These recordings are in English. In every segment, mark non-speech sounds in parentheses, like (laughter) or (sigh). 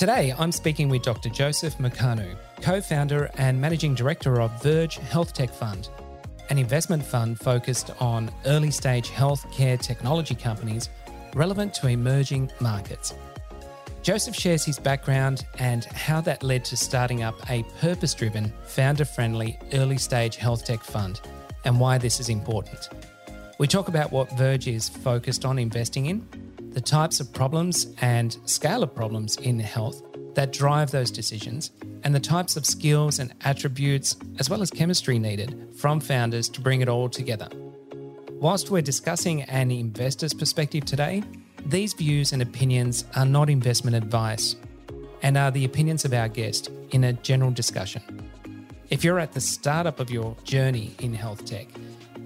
Today, I'm speaking with Dr. Joseph Mocanu, co founder and managing director of Verge Health Tech Fund, an investment fund focused on early stage healthcare technology companies relevant to emerging markets. Joseph shares his background and how that led to starting up a purpose driven, founder friendly early stage health tech fund and why this is important. We talk about what Verge is focused on investing in the types of problems and scale of problems in health that drive those decisions, and the types of skills and attributes, as well as chemistry needed from founders to bring it all together. Whilst we're discussing an investor's perspective today, these views and opinions are not investment advice and are the opinions of our guest in a general discussion. If you're at the startup of your journey in health tech,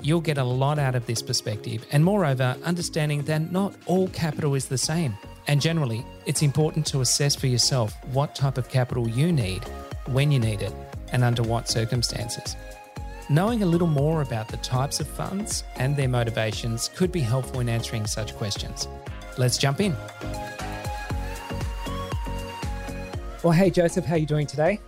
you'll get a lot out of this perspective, and moreover, understanding that not all capital is the same. And generally, it's important to assess for yourself what type of capital you need, when you need it, and under what circumstances. Knowing a little more about the types of funds and their motivations could be helpful in answering such questions. Let's jump in. Well, hey Joseph, how are you doing today?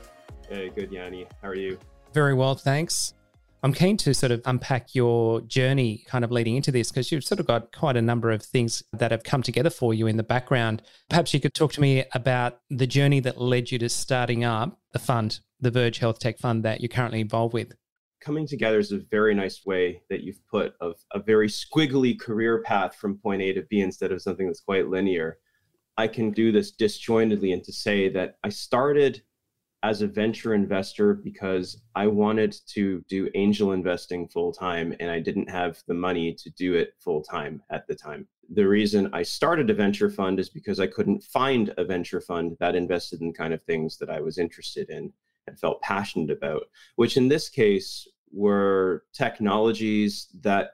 Hey, good, Yanni. How are you? Very well, thanks. I'm keen to sort of unpack your journey kind of leading into this because you've sort of got quite a number of things that have come together for you in the background. Perhaps you could talk to me about the journey that led you to starting up the fund, the Verge Health Tech Fund that you're currently involved with. Coming together is a very nice way that you've put of a very squiggly career path from point A to B instead of something that's quite linear. I can do this disjointedly and to say that I started as a venture investor because I wanted to do angel investing full time and I didn't have the money to do it full time at the time. The reason I started a venture fund is because I couldn't find a venture fund that invested in kind of things that I was interested in and felt passionate about, which in this case were technologies that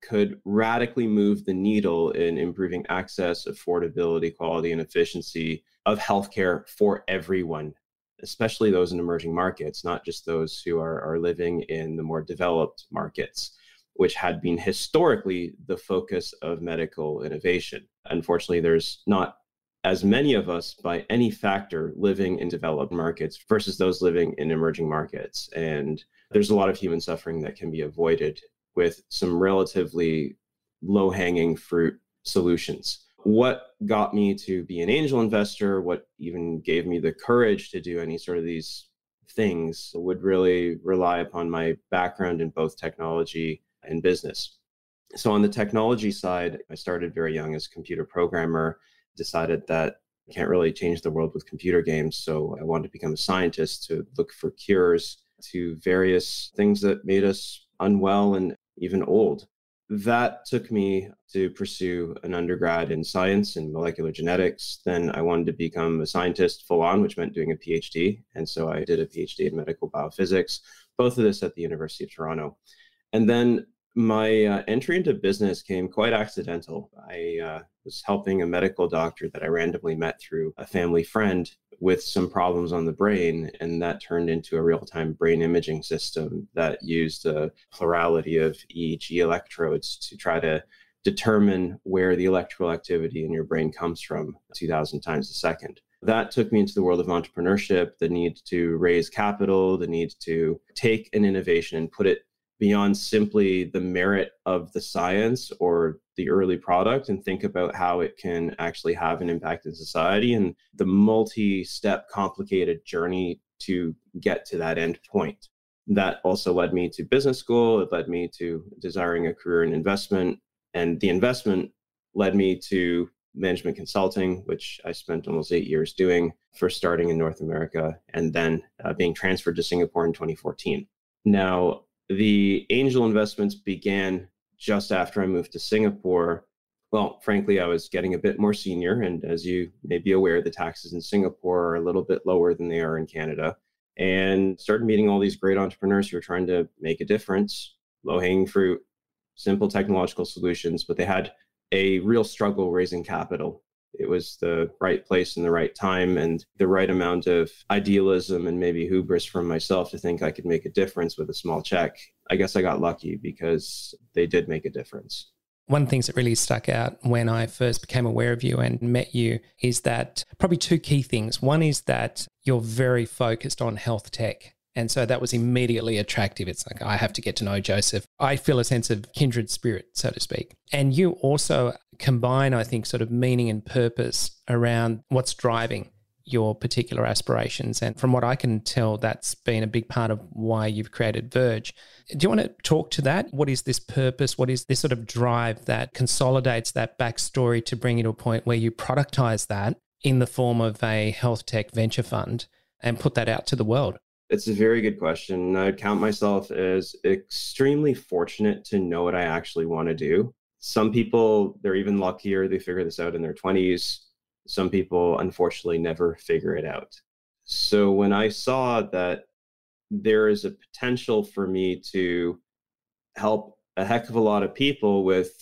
could radically move the needle in improving access, affordability, quality, and efficiency of healthcare for everyone especially those in emerging markets, not just those who are, are living in the more developed markets, which had been historically the focus of medical innovation. Unfortunately, there's not as many of us by any factor living in developed markets versus those living in emerging markets. And there's a lot of human suffering that can be avoided with some relatively low hanging fruit solutions what got me to be an angel investor, what even gave me the courage to do any sort of these things would really rely upon my background in both technology and business. So, on the technology side, I started very young as a computer programmer, decided that I can't really change the world with computer games. So, I wanted to become a scientist to look for cures to various things that made us unwell and even old that took me to pursue an undergrad in science and molecular genetics. Then I wanted to become a scientist full on, which meant doing a PhD. And so I did a PhD in medical biophysics, both of this at the University of Toronto. And then my uh, entry into business came quite accidental. I uh, was helping a medical doctor that I randomly met through a family friend with some problems on the brain, and that turned into a real time brain imaging system that used a plurality of EEG electrodes to try to determine where the electrical activity in your brain comes from 2000 times a second. That took me into the world of entrepreneurship, the need to raise capital, the need to take an innovation and put it beyond simply the merit of the science or the early product and think about how it can actually have an impact in society and the multi step complicated journey to get to that end point. That also led me to business school. It led me to desiring a career in investment. And the investment led me to management consulting, which I spent almost eight years doing, first starting in North America and then uh, being transferred to Singapore in 2014. Now, the angel investments began just after I moved to Singapore well, frankly, I was getting a bit more senior. And as you may be aware, the taxes in Singapore are a little bit lower than they are in Canada. And started meeting all these great entrepreneurs who are trying to make a difference, low hanging fruit, simple technological solutions, but they had a real struggle raising capital. It was the right place and the right time, and the right amount of idealism and maybe hubris from myself to think I could make a difference with a small check. I guess I got lucky because they did make a difference. One of the things that really stuck out when I first became aware of you and met you is that probably two key things. One is that you're very focused on health tech. And so that was immediately attractive. It's like, I have to get to know Joseph. I feel a sense of kindred spirit, so to speak. And you also combine, I think, sort of meaning and purpose around what's driving your particular aspirations. And from what I can tell, that's been a big part of why you've created Verge. Do you want to talk to that? What is this purpose? What is this sort of drive that consolidates that backstory to bring you to a point where you productize that in the form of a health tech venture fund and put that out to the world? It's a very good question. I count myself as extremely fortunate to know what I actually want to do. Some people, they're even luckier, they figure this out in their 20s some people unfortunately never figure it out. So when I saw that there is a potential for me to help a heck of a lot of people with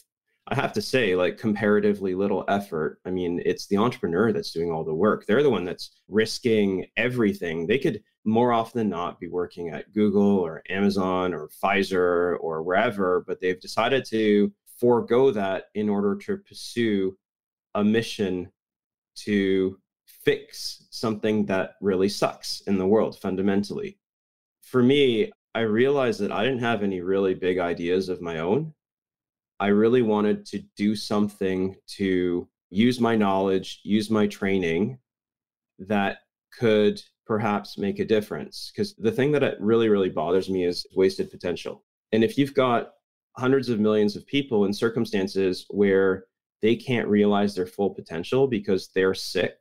I have to say, like comparatively little effort. I mean, it's the entrepreneur that's doing all the work. They're the one that's risking everything. They could more often than not be working at Google or Amazon or Pfizer or wherever, but they've decided to forego that in order to pursue a mission to fix something that really sucks in the world fundamentally. For me, I realized that I didn't have any really big ideas of my own. I really wanted to do something to use my knowledge, use my training that could perhaps make a difference. Because the thing that it really, really bothers me is wasted potential. And if you've got hundreds of millions of people in circumstances where they can't realize their full potential because they're sick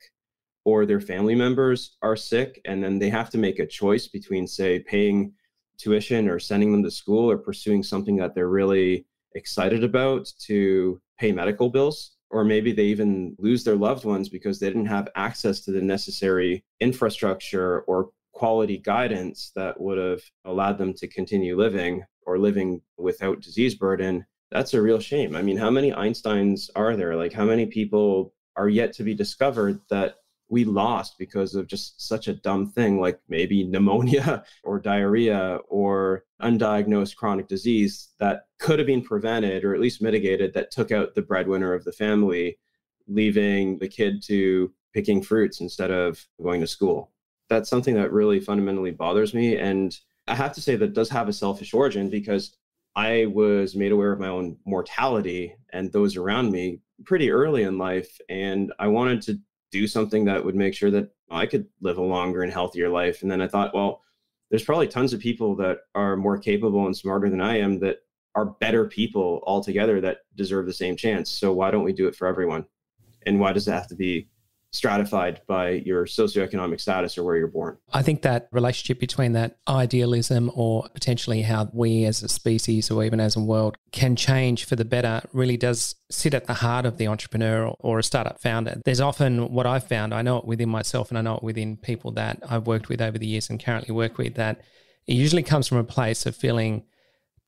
or their family members are sick and then they have to make a choice between say paying tuition or sending them to school or pursuing something that they're really excited about to pay medical bills or maybe they even lose their loved ones because they didn't have access to the necessary infrastructure or quality guidance that would have allowed them to continue living or living without disease burden that's a real shame. I mean, how many Einsteins are there? Like, how many people are yet to be discovered that we lost because of just such a dumb thing like maybe pneumonia (laughs) or diarrhea or undiagnosed chronic disease that could have been prevented or at least mitigated that took out the breadwinner of the family, leaving the kid to picking fruits instead of going to school. That's something that really fundamentally bothers me. And I have to say that does have a selfish origin because I was made aware of my own mortality and those around me pretty early in life. And I wanted to do something that would make sure that I could live a longer and healthier life. And then I thought, well, there's probably tons of people that are more capable and smarter than I am that are better people altogether that deserve the same chance. So why don't we do it for everyone? And why does it have to be stratified by your socioeconomic status or where you're born. I think that relationship between that idealism or potentially how we as a species or even as a world can change for the better really does sit at the heart of the entrepreneur or a startup founder. There's often what I've found, I know it within myself and I know it within people that I've worked with over the years and currently work with, that it usually comes from a place of feeling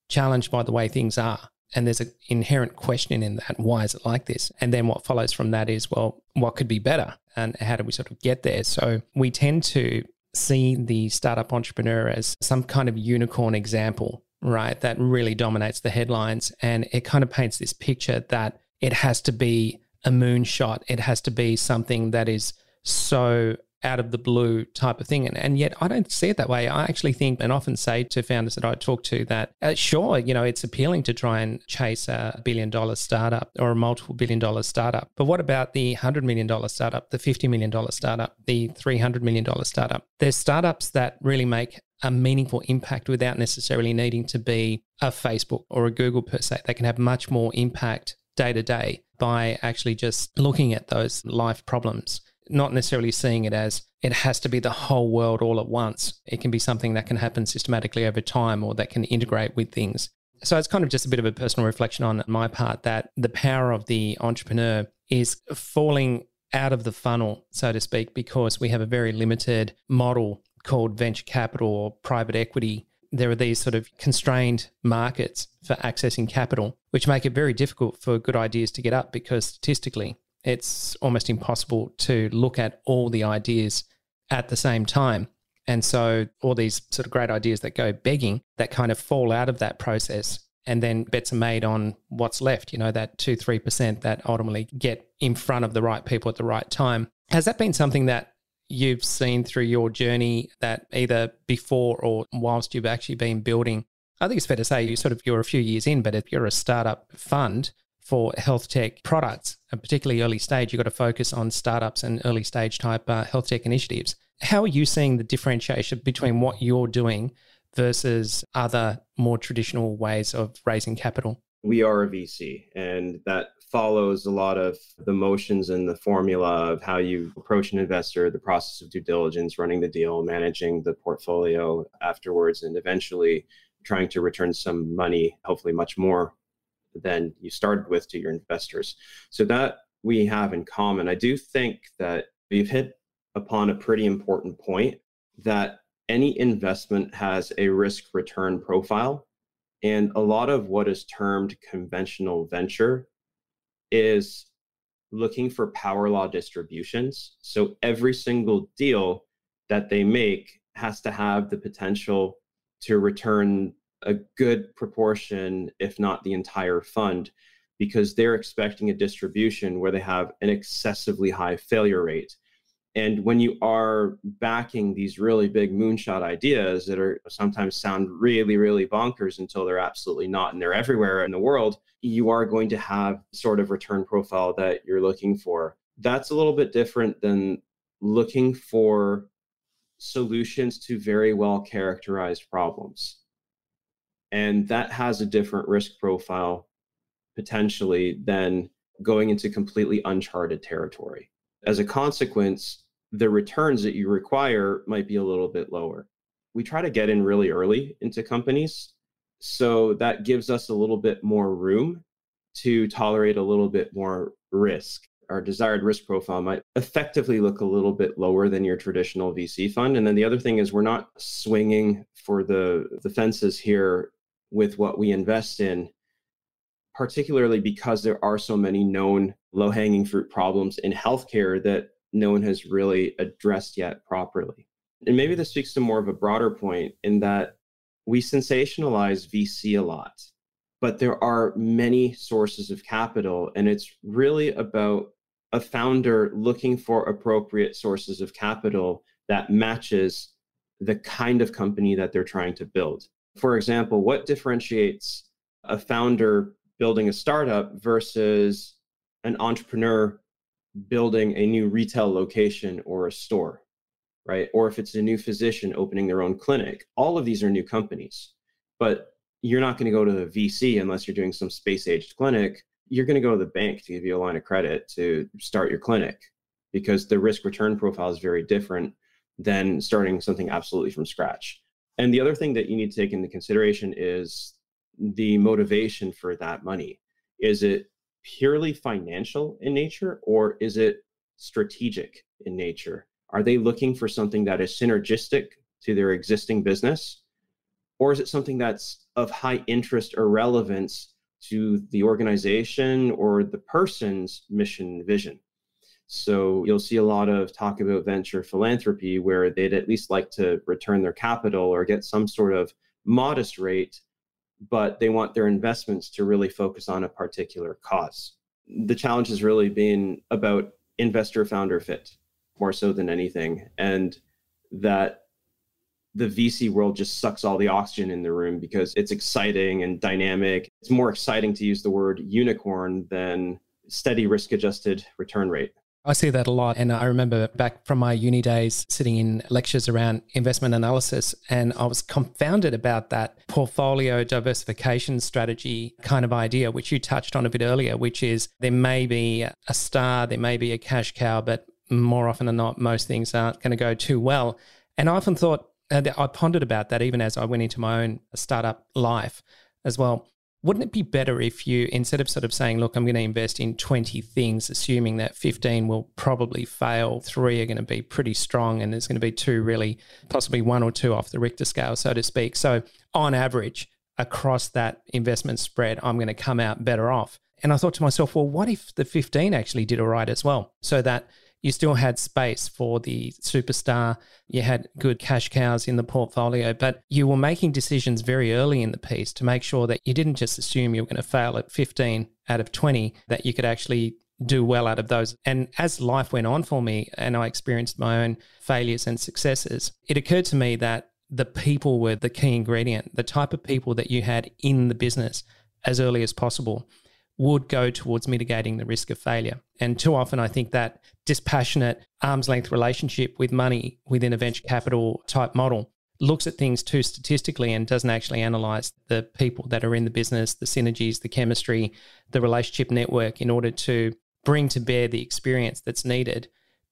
challenged by the way things are and there's an inherent question in that why is it like this and then what follows from that is well what could be better and how do we sort of get there? So we tend to see the startup entrepreneur as some kind of unicorn example right that really dominates the headlines. And it kind of paints this picture that it has to be a moonshot. It has to be something that is so out of the blue type of thing. And, and yet I don't see it that way. I actually think and often say to founders that I talk to that, uh, sure, you know, it's appealing to try and chase a billion dollar startup or a multiple billion dollar startup. But what about the $100 million startup, the $50 million startup, the $300 million startup? There's startups that really make a meaningful impact without necessarily needing to be a Facebook or a Google per se. They can have much more impact day to day by actually just looking at those life problems not necessarily seeing it as it has to be the whole world all at once. It can be something that can happen systematically over time or that can integrate with things. So it's kind of just a bit of a personal reflection on my part that the power of the entrepreneur is falling out of the funnel, so to speak, because we have a very limited model called venture capital or private equity. There are these sort of constrained markets for accessing capital, which make it very difficult for good ideas to get up because statistically, it's almost impossible to look at all the ideas at the same time. And so all these sort of great ideas that go begging that kind of fall out of that process and then bets are made on what's left, you know, that two, 3% that ultimately get in front of the right people at the right time. Has that been something that you've seen through your journey that either before or whilst you've actually been building? I think it's fair to say you sort of you're a few years in, but if you're a startup fund for health tech products, and particularly early stage, you've got to focus on startups and early stage type uh, health tech initiatives. How are you seeing the differentiation between what you're doing versus other more traditional ways of raising capital? We are a VC, and that follows a lot of the motions and the formula of how you approach an investor, the process of due diligence, running the deal, managing the portfolio afterwards, and eventually trying to return some money, hopefully much more than you started with to your investors. So that we have in common. I do think that we've hit upon a pretty important point that any investment has a risk return profile. And a lot of what is termed conventional venture is looking for power law distributions. So every single deal that they make has to have the potential to return a good proportion, if not the entire fund, because they're expecting a distribution where they have an excessively high failure rate. And when you are backing these really big moonshot ideas that are sometimes sound really, really bonkers until they're absolutely not, and they're everywhere in the world, you are going to have sort of return profile that you're looking for. That's a little bit different than looking for solutions to very well characterized problems. And that has a different risk profile potentially than going into completely uncharted territory. As a consequence, the returns that you require might be a little bit lower. We try to get in really early into companies. So that gives us a little bit more room to tolerate a little bit more risk. Our desired risk profile might effectively look a little bit lower than your traditional VC fund. And then the other thing is we're not swinging for the, the fences here with what we invest in, particularly because there are so many known low hanging fruit problems in healthcare that no one has really addressed yet properly. And maybe this speaks to more of a broader point in that we sensationalize VC a lot, but there are many sources of capital, and it's really about a founder looking for appropriate sources of capital that matches the kind of company that they're trying to build. For example, what differentiates a founder building a startup versus an entrepreneur building a new retail location or a store, right? Or if it's a new physician opening their own clinic, all of these are new companies. But you're not going to go to the VC unless you're doing some space aged clinic. You're going to go to the bank to give you a line of credit to start your clinic because the risk return profile is very different than starting something absolutely from scratch. And the other thing that you need to take into consideration is the motivation for that money. Is it purely financial in nature or is it strategic in nature? Are they looking for something that is synergistic to their existing business? Or is it something that's of high interest or relevance to the organization or the person's mission vision? So you'll see a lot of talk about venture philanthropy where they'd at least like to return their capital or get some sort of modest rate but they want their investments to really focus on a particular cause. The challenge has really been about investor founder fit more so than anything. And that the VC world just sucks all the oxygen in the room because it's exciting and dynamic. It's more exciting to use the word unicorn than steady risk adjusted return rate. I see that a lot. And I remember back from my uni days sitting in lectures around investment analysis, and I was confounded about that portfolio diversification strategy kind of idea, which you touched on a bit earlier, which is there may be a star, there may be a cash cow, but more often than not, most things aren't going to go too well. And I often thought, I pondered about that even as I went into my own startup life as well. Wouldn't it be better if you, instead of sort of saying, look, I'm going to invest in 20 things, assuming that 15 will probably fail, three are going to be pretty strong, and there's going to be two really, possibly one or two off the Richter scale, so to speak. So, on average, across that investment spread, I'm going to come out better off. And I thought to myself, well, what if the 15 actually did all right as well? So that you still had space for the superstar. You had good cash cows in the portfolio, but you were making decisions very early in the piece to make sure that you didn't just assume you were going to fail at 15 out of 20, that you could actually do well out of those. And as life went on for me and I experienced my own failures and successes, it occurred to me that the people were the key ingredient, the type of people that you had in the business as early as possible would go towards mitigating the risk of failure. And too often, I think that dispassionate arm's length relationship with money within a venture capital type model looks at things too statistically and doesn't actually analyze the people that are in the business, the synergies, the chemistry, the relationship network in order to bring to bear the experience that's needed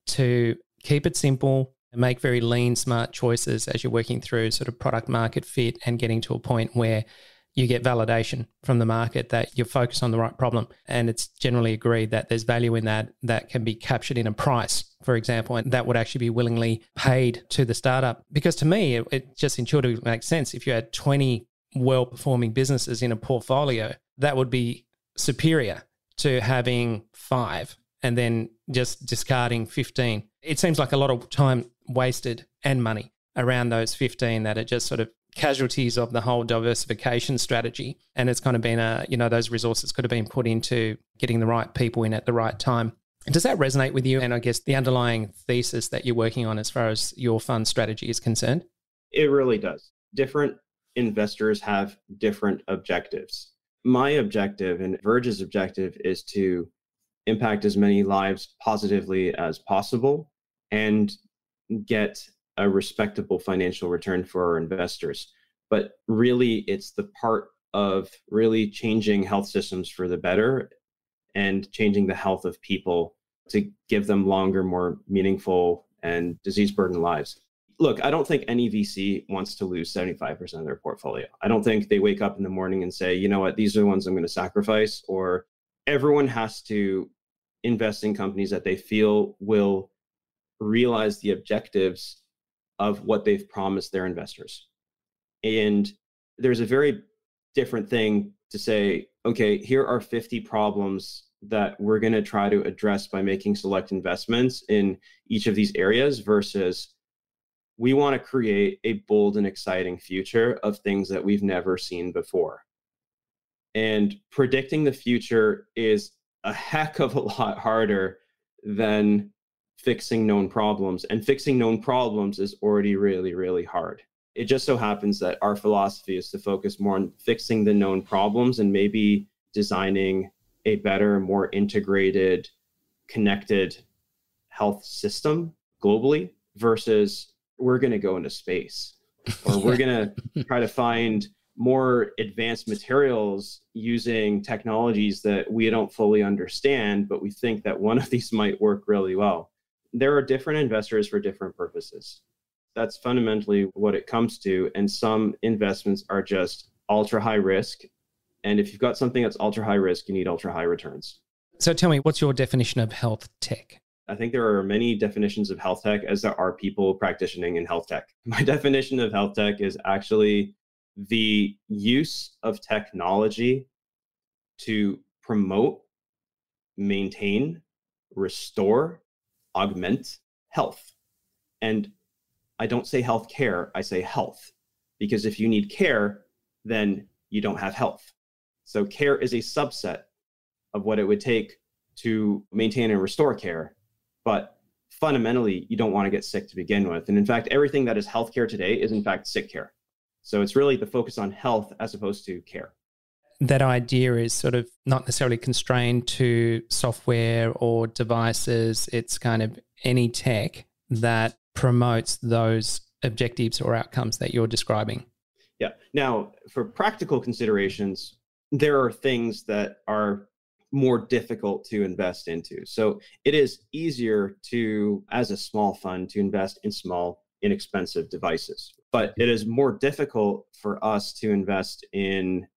to keep it simple, and make very lean, smart choices as you're working through sort of product market fit and getting to a point where you get validation from the market that you're focused on the right problem. And it's generally agreed that there's value in that that can be captured in a price, for example, and that would actually be willingly paid to the startup. Because to me, it, it just intuitively makes sense. If you had 20 well performing businesses in a portfolio, that would be superior to having five and then just discarding 15. It seems like a lot of time wasted and money around those 15 that are just sort of casualties of the whole diversification strategy. And it's kind of been a, you know, those resources could have been put into getting the right people in at the right time. Does that resonate with you? And I guess the underlying thesis that you're working on as far as your fund strategy is concerned? It really does. Different investors have different objectives. My objective and Verge's objective is to impact as many lives positively as possible and get a respectable financial return for our investors. But really, it's the part of really changing health systems for the better and changing the health of people to give them longer, more meaningful, and disease burdened lives. Look, I don't think any VC wants to lose 75% of their portfolio. I don't think they wake up in the morning and say, you know what, these are the ones I'm going to sacrifice, or everyone has to invest in companies that they feel will realize the objectives of what they've promised their investors. And there's a very different thing to say, okay, here are 50 problems that we're going to try to address by making select investments in each of these areas versus we want to create a bold and exciting future of things that we've never seen before. And predicting the future is a (laughs) heck of a lot harder than fixing known problems. And fixing known problems is already really, really hard. It just so happens that our philosophy is to focus more on fixing the known problems and maybe designing a better, more integrated, connected health system globally versus we're going to go into space or we're going (laughs) to try to find more advanced materials using technologies that we don't fully understand, but we think that one of these might work really well there are different investors for different purposes. That's fundamentally what it comes to. And some investments are just ultra high risk. And if you've got something that's ultra high risk, you need ultra high returns. So tell me, what's your definition of health tech? I think there are many definitions of health tech as there are people practicing in health tech. (laughs) My definition of health tech is actually the use of technology to promote, maintain, restore, augment health. And I don't say health care, I say health. Because if you need care, then you don't have health. So care is a subset of what it would take to maintain and restore care. But fundamentally, you don't want to get sick to begin with. And in fact, everything that is healthcare today is in fact sick care. So it's really the focus on health as opposed to care that idea is sort of not necessarily constrained to software or devices. It's kind of any tech that promotes those objectives or outcomes that you're describing. Yeah. Now, for practical considerations, there are things that are more difficult to invest into. So it is easier to, as a small fund, to invest in small, inexpensive devices. But it is more difficult for us to invest in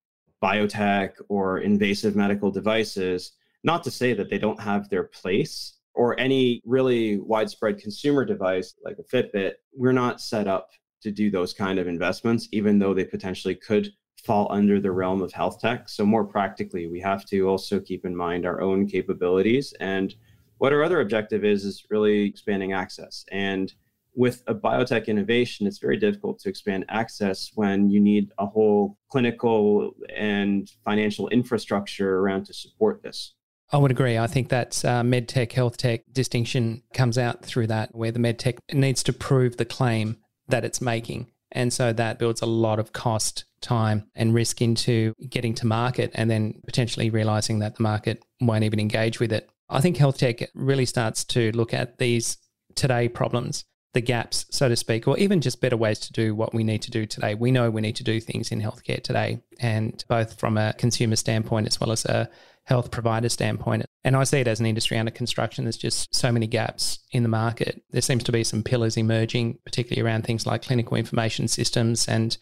biotech or invasive medical devices, not to say that they don't have their place or any really widespread consumer device like a Fitbit, we're not set up to do those kind of investments, even though they potentially could fall under the realm of health tech. So, more practically, we have to also keep in mind our own capabilities. And what our other objective is, is really expanding access. And with a biotech innovation, it's very difficult to expand access when you need a whole clinical and financial infrastructure around to support this. I would agree. I think that uh, medtech, health tech distinction comes out through that, where the medtech needs to prove the claim that it's making. And so that builds a lot of cost, time, and risk into getting to market and then potentially realizing that the market won't even engage with it. I think health tech really starts to look at these today problems, the gaps, so to speak, or even just better ways to do what we need to do today. We know we need to do things in healthcare today, and both from a consumer standpoint as well as a health provider standpoint. And I see it as an industry under construction. There's just so many gaps in the market. There seems to be some pillars emerging, particularly around things like clinical information systems and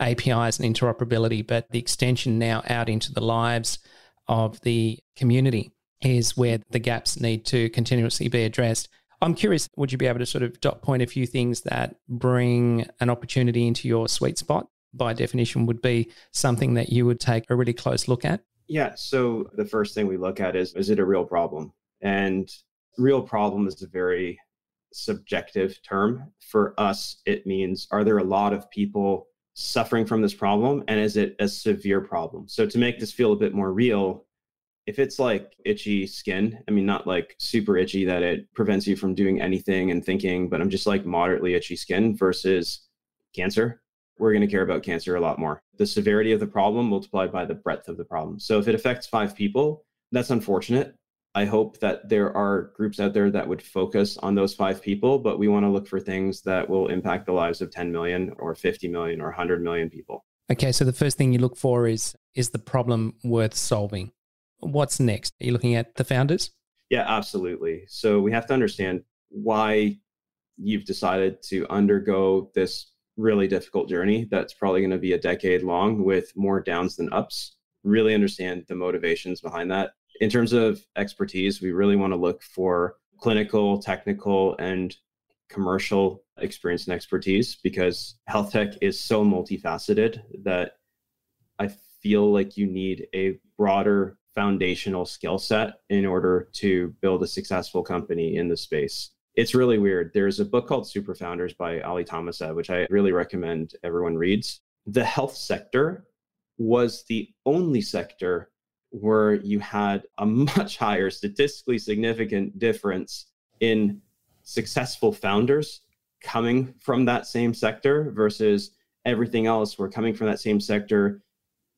APIs and interoperability. But the extension now out into the lives of the community is where the gaps need to continuously be addressed. I'm curious, would you be able to sort of dot point a few things that bring an opportunity into your sweet spot? By definition, would be something that you would take a really close look at? Yeah. So the first thing we look at is is it a real problem? And real problem is a very subjective term. For us, it means are there a lot of people suffering from this problem? And is it a severe problem? So to make this feel a bit more real, if it's like itchy skin, I mean, not like super itchy that it prevents you from doing anything and thinking, but I'm just like moderately itchy skin versus cancer, we're going to care about cancer a lot more. The severity of the problem multiplied by the breadth of the problem. So if it affects five people, that's unfortunate. I hope that there are groups out there that would focus on those five people, but we want to look for things that will impact the lives of 10 million or 50 million or 100 million people. Okay, so the first thing you look for is is the problem worth solving? What's next? Are you looking at the founders? Yeah, absolutely. So we have to understand why you've decided to undergo this really difficult journey that's probably going to be a decade long with more downs than ups. Really understand the motivations behind that. In terms of expertise, we really want to look for clinical, technical, and commercial experience and expertise because health tech is so multifaceted that I feel like you need a broader foundational skill set in order to build a successful company in the space it's really weird. There's a book called Super Founders by Ali Tamaseb, which I really recommend everyone reads. The health sector was the only sector where you had a much higher statistically significant difference in successful founders coming from that same sector versus everything else were coming from that same sector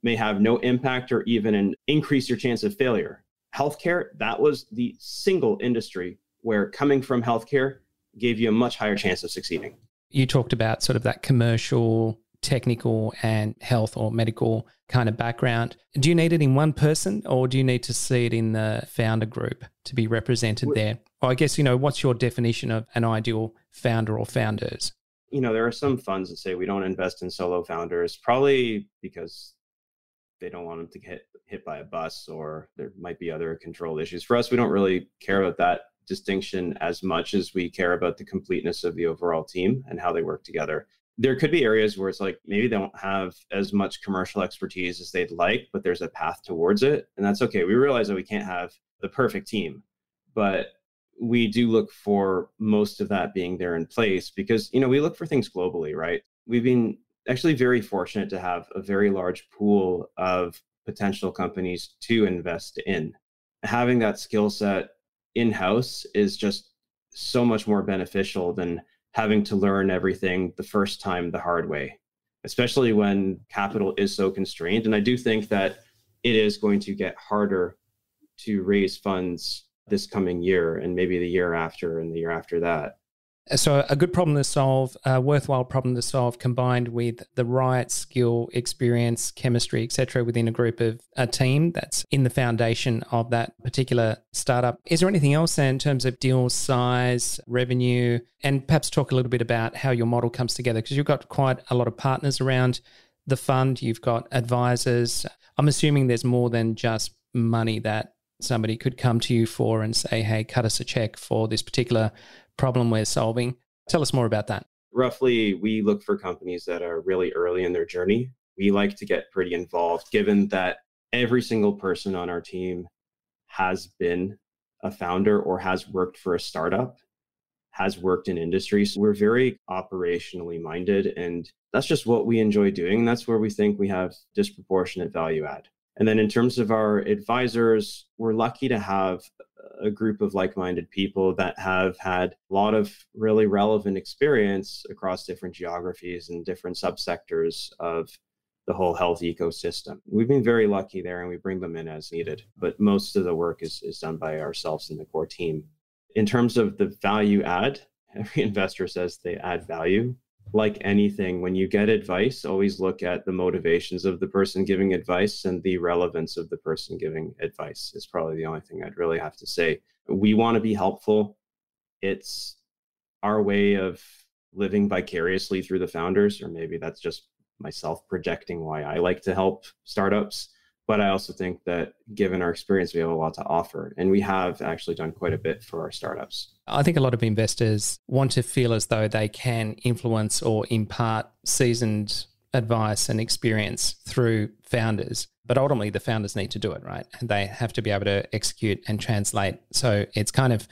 may have no impact or even an increase your chance of failure. Healthcare, that was the single industry where coming from healthcare gave you a much higher chance of succeeding. You talked about sort of that commercial, technical, and health or medical kind of background. Do you need it in one person or do you need to see it in the founder group to be represented there? Or I guess, you know, what's your definition of an ideal founder or founders? You know, there are some funds that say we don't invest in solo founders, probably because they don't want them to get hit by a bus or there might be other control issues. For us, we don't really care about that distinction as much as we care about the completeness of the overall team and how they work together. There could be areas where it's like maybe they don't have as much commercial expertise as they'd like, but there's a path towards it. And that's okay. We realize that we can't have the perfect team, but we do look for most of that being there in place because, you know, we look for things globally, right? We've been actually very fortunate to have a very large pool of potential companies to invest in. Having that skill set in house is just so much more beneficial than having to learn everything the first time the hard way, especially when capital is so constrained. And I do think that it is going to get harder to raise funds this coming year and maybe the year after and the year after that. So, a good problem to solve, a worthwhile problem to solve, combined with the right skill, experience, chemistry, etc., within a group of a team that's in the foundation of that particular startup. Is there anything else in terms of deal size, revenue, and perhaps talk a little bit about how your model comes together? Because you've got quite a lot of partners around the fund, you've got advisors. I'm assuming there's more than just money that somebody could come to you for and say, hey, cut us a check for this particular problem we're solving. Tell us more about that. Roughly, we look for companies that are really early in their journey. We like to get pretty involved, given that every single person on our team has been a founder or has worked for a startup, has worked in industry. So we're very operationally minded, and that's just what we enjoy doing. That's where we think we have disproportionate value add. And then in terms of our advisors, we're lucky to have a group of like minded people that have had a lot of really relevant experience across different geographies and different subsectors of the whole health ecosystem. We've been very lucky there and we bring them in as needed, but most of the work is, is done by ourselves and the core team. In terms of the value add, (laughs) every investor says they add value like anything, when you get advice, always look at the motivations of the person giving advice and the relevance of the person giving advice, is probably the only thing I'd really have to say. We want to be helpful. It's our way of living vicariously through the founders, or maybe that's just myself projecting why I like to help startups. But I also think that given our experience, we have a lot to offer. And we have actually done quite a bit for our startups. I think a lot of investors want to feel as though they can influence or impart seasoned advice and experience through founders. But ultimately, the founders need to do it, right? And they have to be able to execute and translate. So it's kind of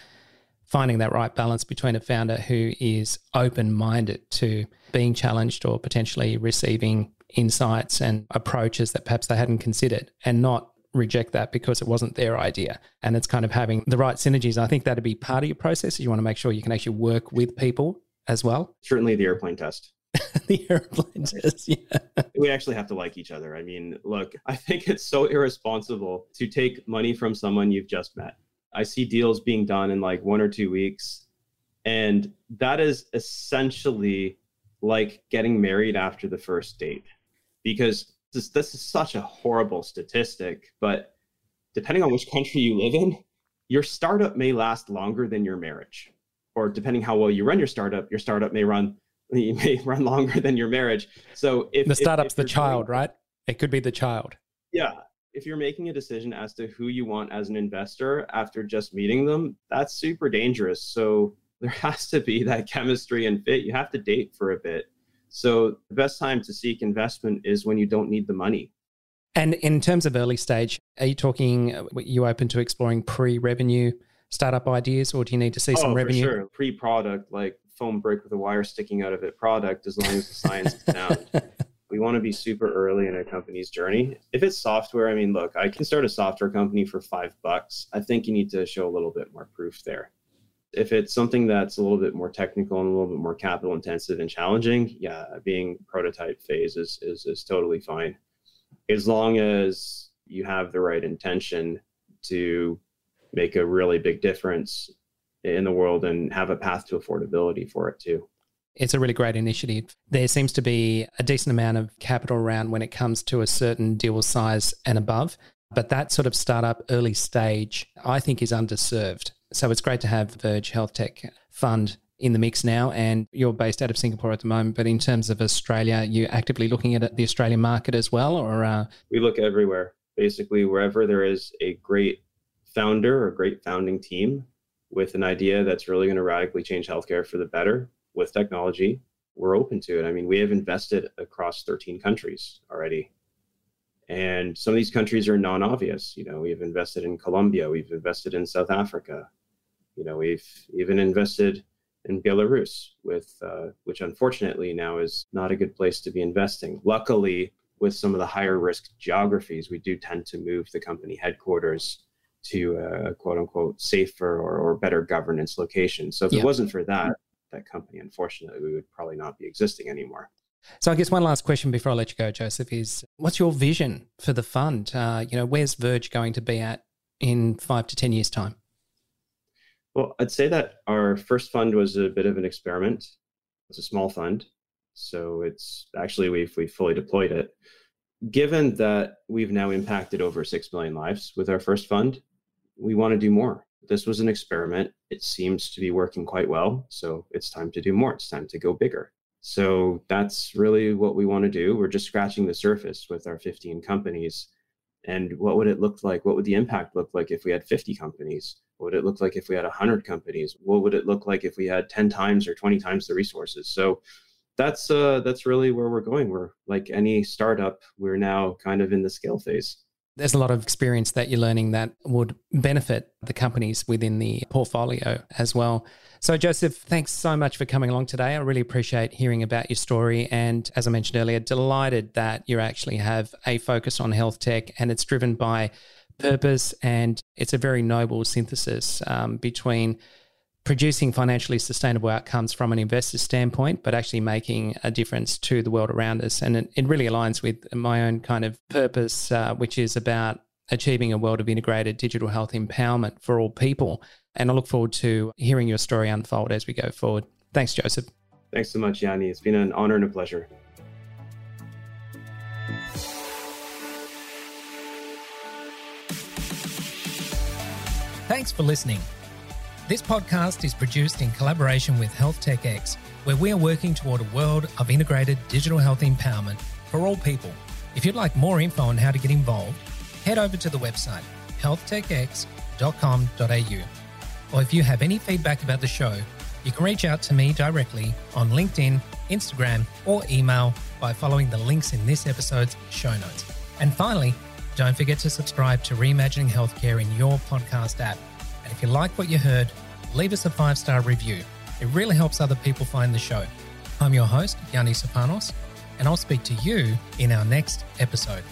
finding that right balance between a founder who is open minded to being challenged or potentially receiving insights and approaches that perhaps they hadn't considered and not reject that because it wasn't their idea. And it's kind of having the right synergies. I think that'd be part of your process. You want to make sure you can actually work with people as well. Certainly the airplane test. (laughs) the airplane test, yeah. We actually have to like each other. I mean, look, I think it's so irresponsible to take money from someone you've just met. I see deals being done in like one or two weeks. And that is essentially like getting married after the first date because this, this is such a horrible statistic, but depending on which country you live in, your startup may last longer than your marriage. Or depending how well you run your startup, your startup may run (laughs) may run longer than your marriage. So if the startup's if, if the child, going, right? It could be the child. Yeah. If you're making a decision as to who you want as an investor after just meeting them, that's super dangerous. So there (laughs) has to be that chemistry and fit. You have to date for a bit. So the best time to seek investment is when you don't need the money. And in terms of early stage, are you talking, are uh, you open to exploring pre-revenue startup ideas or do you need to see oh, some revenue? Sure. Pre-product, like foam brick with a wire sticking out of it product, as long as the science is sound. (laughs) We want to be super early in a company's journey. If it's software, I mean, look, I can start a software company for five bucks. I think you need to show a little bit more proof there. If it's something that's a little bit more technical and a little bit more capital intensive and challenging, yeah, being prototype phase is, is, is totally fine. As long as you have the right intention to make a really big difference in the world and have a path to affordability for it too. It's a really great initiative. There seems to be a decent amount of capital around when it comes to a certain deal size and above. But that sort of startup early stage, I think, is underserved. So it's great to have Verge Health Tech Fund in the mix now. And you're based out of Singapore at the moment, but in terms of Australia, you're actively looking at the Australian market as well, or uh... we look everywhere. Basically, wherever there is a great founder or great founding team with an idea that's really going to radically change healthcare for the better with technology, we're open to it. I mean, we have invested across 13 countries already. And some of these countries are non obvious. You know, we've invested in Colombia, we've invested in South Africa, you know, we've even invested in Belarus, with uh, which unfortunately now is not a good place to be investing. Luckily, with some of the higher risk geographies, we do tend to move the company headquarters to a quote unquote safer or, or better governance location. So if yeah. it wasn't for that, that company, unfortunately, we would probably not be existing anymore. So I guess one last question before I let you go, Joseph, is what's your vision for the fund? Uh, you know, where's Verge going to be at in five to ten years' time? Well, I'd say that our first fund was a bit of an experiment. It's a small fund, so it's actually we've we fully deployed it. Given that we've now impacted over six million lives with our first fund, we want to do more. This was an experiment. It seems to be working quite well, so it's time to do more. It's time to go bigger. So that's really what we want to do. We're just scratching the surface with our 15 companies. And what would it look like? What would the impact look like if we had 50 companies? What would it look like if we had 100 companies? What would it look like if we had 10 times or 20 times the resources? So that's uh, that's really where we're going. We're like any startup, we're now kind of in the scale phase there's a lot of experience that you're learning that would benefit the companies within the portfolio as well. So, Joseph, thanks so much for coming along today. I really appreciate hearing about your story. And as I mentioned earlier, delighted that you actually have a focus on health tech and it's driven by purpose. And it's a very noble synthesis um, between producing financially sustainable outcomes from an investor standpoint, but actually making a difference to the world around us. And it, it really aligns with my own kind of purpose, uh, which is about achieving a world of integrated digital health empowerment for all people. And I look forward to hearing your story unfold as we go forward. Thanks, Joseph. Thanks so much, Yanni. It's been an honor and a pleasure. Thanks for listening. This podcast is produced in collaboration with Health Tech X, where we are working toward a world of integrated digital health empowerment for all people. If you'd like more info on how to get involved, head over to the website healthtechx.com.au. Or if you have any feedback about the show, you can reach out to me directly on LinkedIn, Instagram, or email by following the links in this episode's show notes. And finally, don't forget to subscribe to Reimagining Healthcare in your podcast app and if you like what you heard, leave us a five star review. It really helps other people find the show. I'm your host, Yanni Sopanos, and I'll speak to you in our next episode.